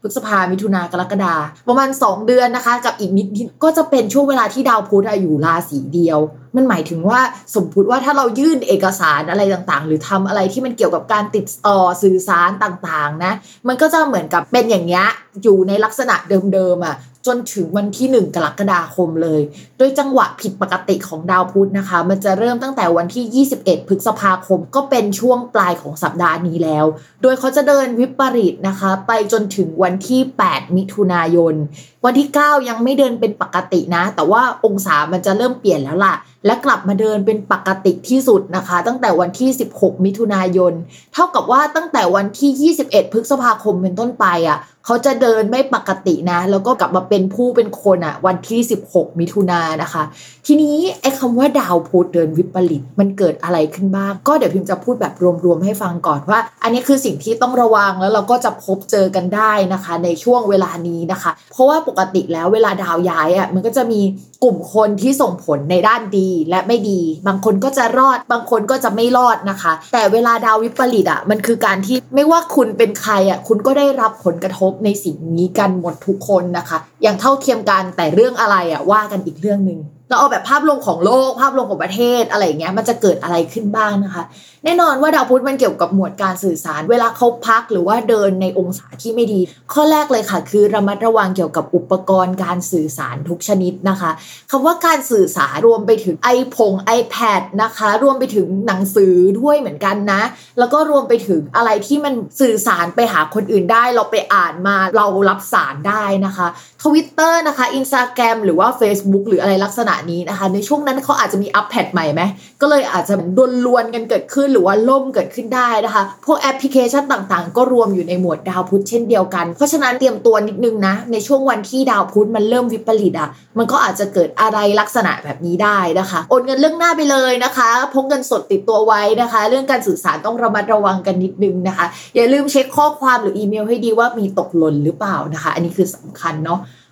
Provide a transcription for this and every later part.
พฤษภามิถุนากรกฎาประมาณ 2 เดือนนะคะ กับอีกนิดก็จะเป็นช่วงเวลาที่ดาวพุธอยู่ราศีเดียวมันหมายถึงว่าสมมติว่าถ้าเรายื่นเอกสารอะไรต่างๆ หรือทำอะไรที่มันเกี่ยวกับการติดต่อสื่อสารต่างๆนะมันก็จะเหมือนกับเป็นอย่างเงี้ยอยู่ในลักษณะเดิมๆอะจนถึงวันที่ 1 กรกฎาคมเลย โดยจังหวะผิดปกติของดาวพุธนะคะ มันจะเริ่มตั้งแต่วันที่ 21 พฤษภาคม ก็เป็นช่วงปลายของสัปดาห์นี้แล้ว โดยเขาจะเดินวิปริตนะคะ ไปจนถึงวันที่ 8 มิถุนายน วันที่ 9 ยังไม่เดินเป็นปกตินะ แต่ว่าองศามันจะเริ่มเปลี่ยนแล้วล่ะและกลับมาเดินเป็นปกติที่สุดนะคะ ตั้งแต่วันที่ 16 มิถุนายน เท่ากับว่าตั้งแต่วันที่ 21 พฤษภาคมเป็นต้นไปอะ เขาจะเดินไม่ปกตินะ แล้วก็กลับมาเป็นผู้เป็นคนอะวันที่ 16 มิถุนายนนะคะ ทีนี้ไอ้คำว่าดาวพุธเดินวิปริตมันเกิดอะไรขึ้นบ้าง ก็เดี๋ยวพิมจะพูดแบบรวมๆให้ฟังก่อนว่า อันนี้คือสิ่งที่ต้องระวังแล้วเราก็จะพบเจอกันได้นะคะ ในช่วงเวลานี้นะคะ เพราะว่าปกติแล้วเวลาดาวย้ายอะมันก็จะมีกลุ่มคนที่ส่งผลในด้านดีและไม่ดี บางคนก็จะรอด บางคนก็จะไม่รอดนะคะ แต่เวลาดาววิปริตอะมันคือการที่ไม่ว่าคุณเป็นใครอะคุณก็ได้รับผลกระทบในสิ่งนี้กันหมดทุกคนนะคะ อย่างเท่าเทียมกันแต่เรื่องอะไรอะว่ากันอีกเรื่องหนึ่ง เราเอาแบบภาพรวมของโลกภาพรวมของประเทศอะไรเงี้ยมันจะเกิดอะไรขึ้นบ้างนะคะ แน่นอนว่าดาวพุธมันเกี่ยวกับหมวดการสื่อสาร เวลาเขาพักหรือว่าเดินในองศาที่ไม่ดี ข้อแรกเลยค่ะ คือระมัดระวังเกี่ยวกับอุปกรณ์การสื่อสารทุกชนิดนะคะคำว่าการสื่อสารรวมไปถึงไอพง iPad นะคะ รวมไปถึงหนังสือด้วยเหมือนกันนะ แล้วก็รวมไปถึงอะไรที่มันสื่อสารไปหาคนอื่นได้ เราไปอ่านมาเรารับสารได้นะคะทวิตเตอร์นะคะอินสตาแกรมหรือว่า Facebook หรืออะไรลักษณะนี้นะคะ ในช่วงนั้นเขาอาจจะมีอัปแพดใหม่ไหม ก็เลยอาจจะดนลวนกันเกิดขึ้นหรือว่าล่มเกิดขึ้นได้นะคะ พวกแอปพลิเคชันต่างๆ ก็รวมอยู่ในหมวดดาวพุธเช่นเดียวกัน เพราะฉะนั้นเตรียมตัวนิดนึงนะ ในช่วงวันที่ดาวพุธมันเริ่มวิปริตอะมันก็อาจจะเกิดอะไรลักษณะแบบนี้ได้นะคะโอนเงินเรื่องหน้าไปเลยนะคะพกเงินสดติดตัวไว้นะคะ เรื่องการสื่อสารต้องระมัดระวังกันนิดนึงนะคะ อย่าลืมเช็คข้อความหรืออีเมลให้ดีว่ามีตกหล่นหรือเปล่านะคะ อันนี้คือสำคัญเนาะ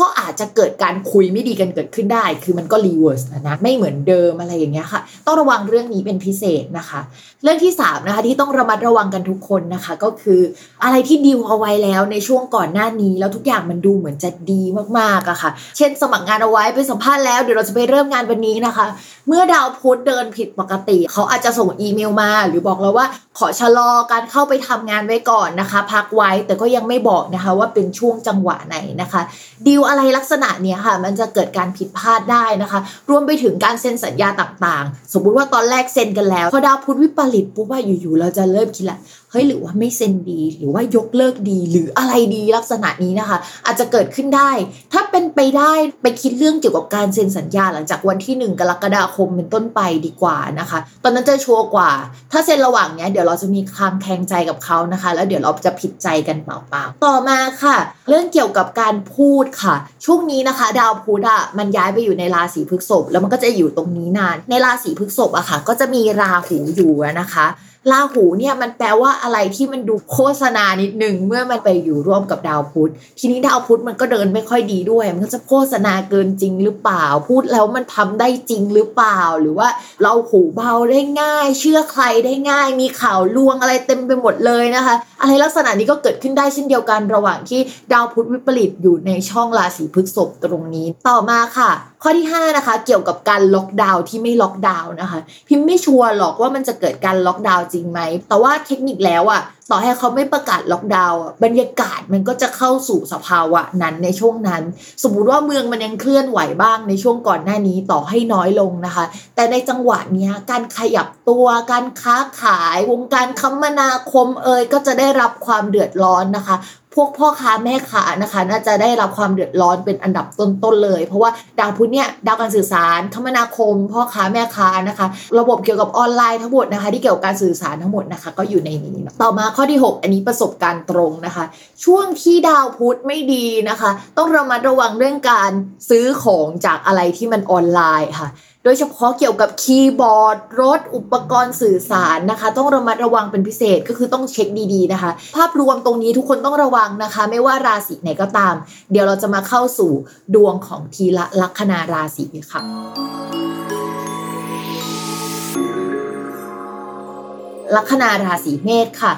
ก็อาจจะเกิดการคุยไม่ดีกันเกิดขึ้นได้ คือมันก็ reverse นะไม่เหมือนเดิมอะไรอย่างเงี้ยค่ะ ต้องระวังเรื่องนี้เป็นพิเศษนะคะ เรื่องที่3นะคะที่ต้องระมัดระวังกันทุกคนนะคะ ก็คืออะไรที่ดีลเอาไว้แล้วในช่วงก่อนหน้านี้ แล้วทุกอย่างมันดูเหมือนจะดีมากๆอะค่ะ เช่น สมัครงานเอาไว้ไปสัมภาษณ์แล้วเดี๋ยวเราจะไปเริ่มงานวันนี้นะคะ เมื่อดาวพุธเดินผิดปกติ เขาอาจจะส่งอีเมลมา หรือบอกเราว่าขอชะลอการเข้าไปทำงานไว้ก่อนนะคะ พักไว้แต่ก็ยังไม่บอกนะคะ ว่าเป็นช่วงจังหวะไหนนะคะดีลอะไรลักษณะเนี้ยค่ะ มันจะเกิดการผิดพลาดได้นะคะ รวมไปถึงการเซ็นสัญญาต่างๆ สมมุติว่าตอนแรกเซ็นกันแล้ว พอดาวพุธวิปริตปุ๊บว่าอยู่ๆเราจะเริ่มคิดละเฮ้ยหรือว่าไม่เซ็นดี หรือว่ายกเลิกดีหรืออะไรดีลักษณะนี้นะคะ อาจจะเกิดขึ้นได้ ถ้าเป็นไปได้ไปคิดเรื่องเกี่ยวกับการเซ็นสัญญาหลังจากวันที่ 1 กรกฎาคมเป็นต้นไปดีกว่านะคะ ตอนนั้นจะชัวร์กว่า ถ้าเซ็นระหว่างเนี้ยเดี๋ยวเราจะมีความแข็งใจกับเขานะคะ แล้วเดี๋ยวเราจะผิดใจกันเปล่าๆต่อมาค่ะ เรื่องเกี่ยวกับการพูดค่ะ ช่วงนี้นะคะ ดาวพุธอะมันย้ายไปอยู่ในราศีพฤษภแล้วมันก็จะอยู่ตรงนี้นาน ในราศีพฤษภอะค่ะ ก็จะมีราหูอยู่นะคะ ราหูเนี่ยมันแปลว่าอะไรที่มันดูโฆษณานิดนึงเมื่อมันไปอยู่ร่วมกับดาวพุธ ทีนี้ดาวพุธมันก็เดินไม่ค่อยดีด้วย มันก็จะโฆษณาเกินจริงหรือเปล่า พูดแล้วมันทำได้จริงหรือเปล่า หรือว่าเราหูเบาได้ง่าย เชื่อใครได้ง่าย มีข่าวลวงอะไรเต็มไปหมดเลยนะคะ อะไรลักษณะนี้ก็เกิดขึ้นได้เช่นเดียวกันระหว่างที่ดาวพุธวิปริตอยู่ในช่องราศีพฤษภตรงนี้ต่อมาค่ะข้อที่ 5 นะคะ เกี่ยวกับการล็อกดาวน์ที่ไม่ล็อกดาวน์นะคะ พิมพ์ไม่ชัวร์หรอกว่ามันจะเกิดการล็อกดาวน์จริงไหมแต่ว่าเทคนิคแล้วอะ ต่อให้เขาไม่ประกาศล็อกดาวน์บรรยากาศมันก็จะเข้าสู่สภาวะนั้นในช่วงนั้น สมมุติว่าเมืองมันยังเคลื่อนไหวบ้างในช่วงก่อนหน้านี้ต่อให้น้อยลงนะคะ แต่ในจังหวะนี้การขยับตัวการค้าขายวงการคมนาคมเอยก็จะได้รับความเดือดร้อนนะคะพวกพ่อค้าแม่ค้านะคะน่าจะได้รับความเดือดร้อนเป็นอันดับต้นๆเลย เพราะว่าดาวพุธเนี่ยดาวการสื่อสารคมนาคม พ่อค้าแม่ค้านะคะ ระบบเกี่ยวกับออนไลน์ทั้งหมดนะคะ ที่เกี่ยวกับการสื่อสารทั้งหมดนะคะ ก็อยู่ในนี้ ต่อมาข้อที่ 6 อันนี้ประสบการณ์ตรงนะคะ ช่วงที่ดาวพุธไม่ดีนะคะ ต้องระมัดระวังเรื่องการซื้อของจากอะไรที่มันออนไลน์ค่ะ โดยเฉพาะเกี่ยวกับคีย์บอร์ด รถ อุปกรณ์สื่อสารนะคะ ต้องระมัดระวังเป็นพิเศษก็คือต้องเช็คดีๆนะคะ ภาพรวมตรงนี้ทุกคนต้องระวังนะคะ ไม่ว่าราศีไหนก็ตาม เดี๋ยวเราจะมาเข้าสู่ดวงของทีละลัคนาราศีค่ะลัคนาราศีเมษค่ะ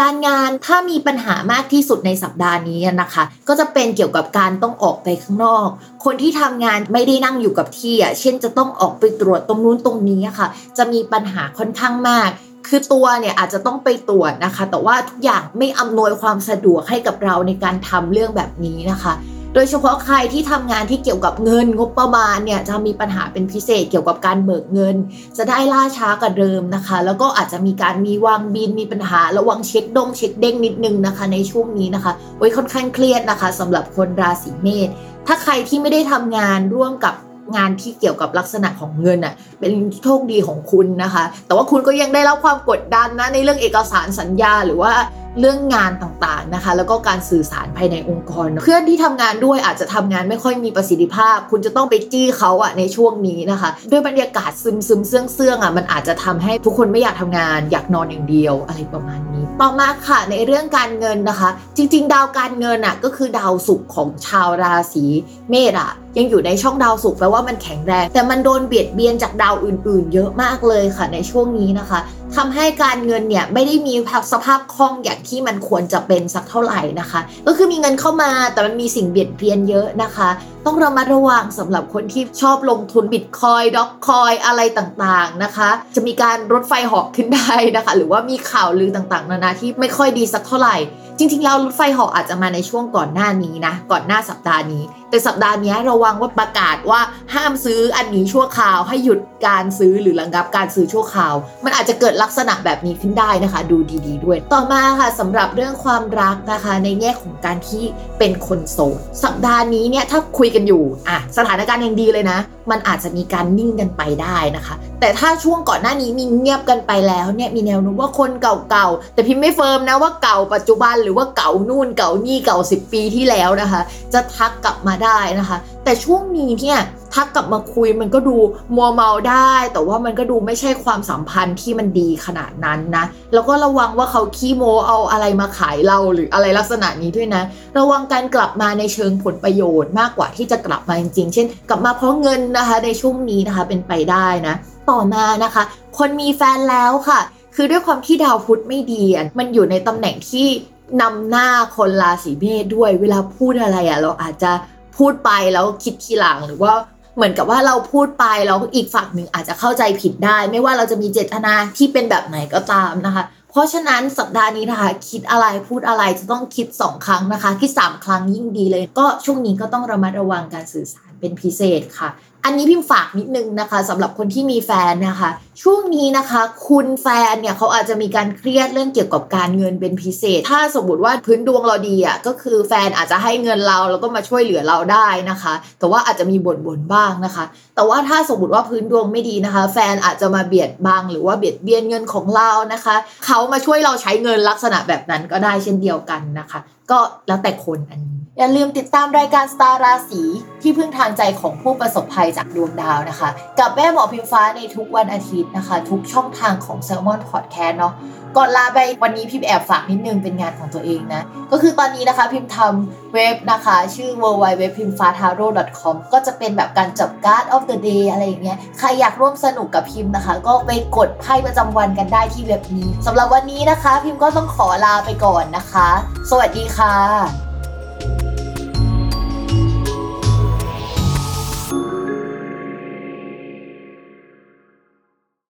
การงานถ้ามีปัญหามากที่สุดในสัปดาห์นี้นะคะ ก็จะเป็นเกี่ยวกับการต้องออกไปข้างนอก คนที่ทำงานไม่ได้นั่งอยู่กับที่อะเช่นจะต้องออกไปตรวจตรงนู้นตรงนี้ค่ะ จะมีปัญหาค่อนข้างมาก คือตัวเนี่ยอาจจะต้องไปตรวจนะคะ แต่ว่าทุกอย่างไม่อำนวยความสะดวกให้กับเราในการทำเรื่องแบบนี้นะคะ โดยเฉพาะใครที่ทำงานที่เกี่ยวกับเงินงบประมาณเนี่ยจะมีปัญหาเป็นพิเศษเกี่ยวกับการเบิกเงิน จะได้ล่าช้ากว่าเดิมนะคะ แล้วก็อาจจะมีการมีวางบินมีปัญหาระวังเช็คดงเช็คเด้งนิดนึงนะคะ ในช่วงนี้นะคะไว้ยค่อนข้างเครียดนะคะสำหรับคนราศีเมษถ้าใครที่ไม่ได้ทำงานร่วมกับงานที่เกี่ยวกับลักษณะของเงินอะเป็นโชคดีของคุณนะคะ แต่ว่าคุณก็ยังได้รับความกดดันนะในเรื่องเอกสารสัญญาหรือว่า เรื่องงานต่างๆนะคะ แล้วก็การสื่อสารภายในองค์กร เพื่อนที่ทำงานด้วยอาจจะทำงานไม่ค่อยมีประสิทธิภาพ คุณจะต้องไปจี้เขาอะในช่วงนี้นะคะด้วยบรรยากาศซึมซึมเสื่องเสื่องๆอะมันอาจจะทำให้ทุกคนไม่อยากทำงาน อยากนอนอย่างเดียวอะไรประมาณนี้ ต่อมาค่ะในเรื่องการเงินนะคะ จริง ๆ ดาวการเงินอะก็คือดาวศุกร์ของชาวราศีเมษอะ ยังอยู่ในช่องดาวศุกร์แปลว่ามันแข็งแรง แต่มันโดนเบียดเบียนจากดาวอื่น ๆ เยอะมากเลยค่ะในช่วงนี้นะคะทำให้การเงินเนี่ยไม่ได้มีสภาพคล่องอย่างที่มันควรจะเป็นสักเท่าไหร่นะคะ ก็คือมีเงินเข้ามาแต่มันมีสิ่งเบียดเบียนเยอะนะคะ ต้องระมัดระวังสำหรับคนที่ชอบลงทุนบิตคอยด็อกคอยอะไรต่างๆนะคะ จะมีการรถไฟหอกขึ้นได้นะคะ หรือว่ามีข่าวลือต่างๆ นานาที่ไม่ค่อยดีสักเท่าไหร่ จริงๆแล้วรถไฟหอกอาจจะมาในช่วงก่อนหน้านี้นะก่อนหน้าสัปดาห์นี้ แต่สัปดาห์นี้ระวังว่าประกาศว่าห้ามซื้ออันนี้ชั่วคราว ให้หยุดการซื้อหรือระงับการซื้อชั่วคราว มันอาจจะเกิดลักษณะแบบนี้ขึ้นได้นะคะ ดูดีๆด้วย ต่อมาค่ะสำหรับเรื่องความรักนะคะ ในแง่ของการที่เป็นคนโสดสัปดาห์นี้เนี่ยถ้าคุยกันอยู่อะสถานการณ์ยังดีเลยนะ มันอาจจะมีการนิ่งกันไปได้นะคะ แต่ถ้าช่วงก่อนหน้านี้มีเงียบกันไปแล้วเนี่ยมีแนวโน้มว่าคนเก่าๆแต่พิมพ์ไม่เฟิร์มนะว่าเก่าปัจจุบันหรือว่าเก่านู่นเก่านี่เก่า 10 ปีที่แล้วนะคะ จะทักกลับมาได้นะคะ แต่ช่วงนี้เนี่ยทักกลับมาคุยมันก็ดูมัวเมาได้ แต่ว่ามันก็ดูไม่ใช่ความสัมพันธ์ที่มันดีขนาดนั้นนะ แล้วก็ระวังว่าเขาขี้โมเอาอะไรมาขายเราหรืออะไรลักษณะนี้ด้วยนะ ระวังการกลับมาในเชิงผลประโยชน์มากกว่าที่จะกลับมาจริงๆ เช่น กลับมาเพราะเงินนะคะ ในช่วงนี้นะคะเป็นไปได้นะ ต่อมานะคะ คนมีแฟนแล้วค่ะ คือด้วยความที่ดาวพุธไม่ดีมันอยู่ในตำแหน่งที่นำหน้าคนราศีเมษด้วยเวลาพูดอะไรอะเราอาจจะ พูดไปแล้วคิดทีหลังหรือว่าเหมือนกับว่าเราพูดไปแล้วอีกฝั่งหนึ่งอาจจะเข้าใจผิดได้ ไม่ว่าเราจะมีเจตนาที่เป็นแบบไหนก็ตามนะคะ เพราะฉะนั้นสัปดาห์นี้นะคะ คิดอะไรพูดอะไรจะต้องคิด 2 ครั้งนะคะ คิด 3 ครั้งยิ่งดีเลย ก็ช่วงนี้ก็ต้องระมัดระวังการสื่อสารเป็นพิเศษค่ะ อันนี้พิมพ์ฝากนิดนึงนะคะสำหรับคนที่มีแฟนนะคะ ช่วงนี้นะคะ คุณแฟนเนี่ยเขาอาจจะมีการเครียดเรื่องเกี่ยวกับการเงินเป็นพิเศษ ถ้าสมมติว่าพื้นดวงเราดีอะก็คือแฟนอาจจะให้เงินเราแล้วก็มาช่วยเหลือเราได้นะคะ แต่ว่าอาจจะมีบ่นบ่นบ้างนะคะ แต่ว่าถ้าสมมติว่าพื้นดวงไม่ดีนะคะ แฟนอาจจะมาเบียดบังหรือว่าเบียดเบียนเงินของเรานะคะเขามาช่วยเราใช้เงินลักษณะแบบนั้นก็ได้เช่นเดียวกันนะคะ ก็แล้วแต่คนอันนี้ อย่าลืมติดตามรายการสตาร์ราศีที่พึ่งทางใจของผู้ประสบภัยจากดวงดาวนะคะ กับแม่หมอพิมฟ้าในทุกวันอาทิตย์นะคะ ทุกช่องทางของ s ซ l m o n Podcast เนาะก่อนลาไปวันนี้พิมแอบฝากนิดนึงเป็นงานของตัวเองนะ ก็คือตอนนี้นะคะพิมทำเว็บนะคะ ชื่อ w w w p i m f a t a r o com ก็จะเป็นแบบการจับการ์ด of the day อะไรอย่างเงี้ยใครอยากร่วมสนุกกับพิมพ์นะคะ ก็ไปกดไพ่ประจำวันกันได้ที่เว็บนี้สำหรับวันนี้นะคะ พิมก็ต้องขอลาไปก่อนนะคะ สวัสดีค่ะ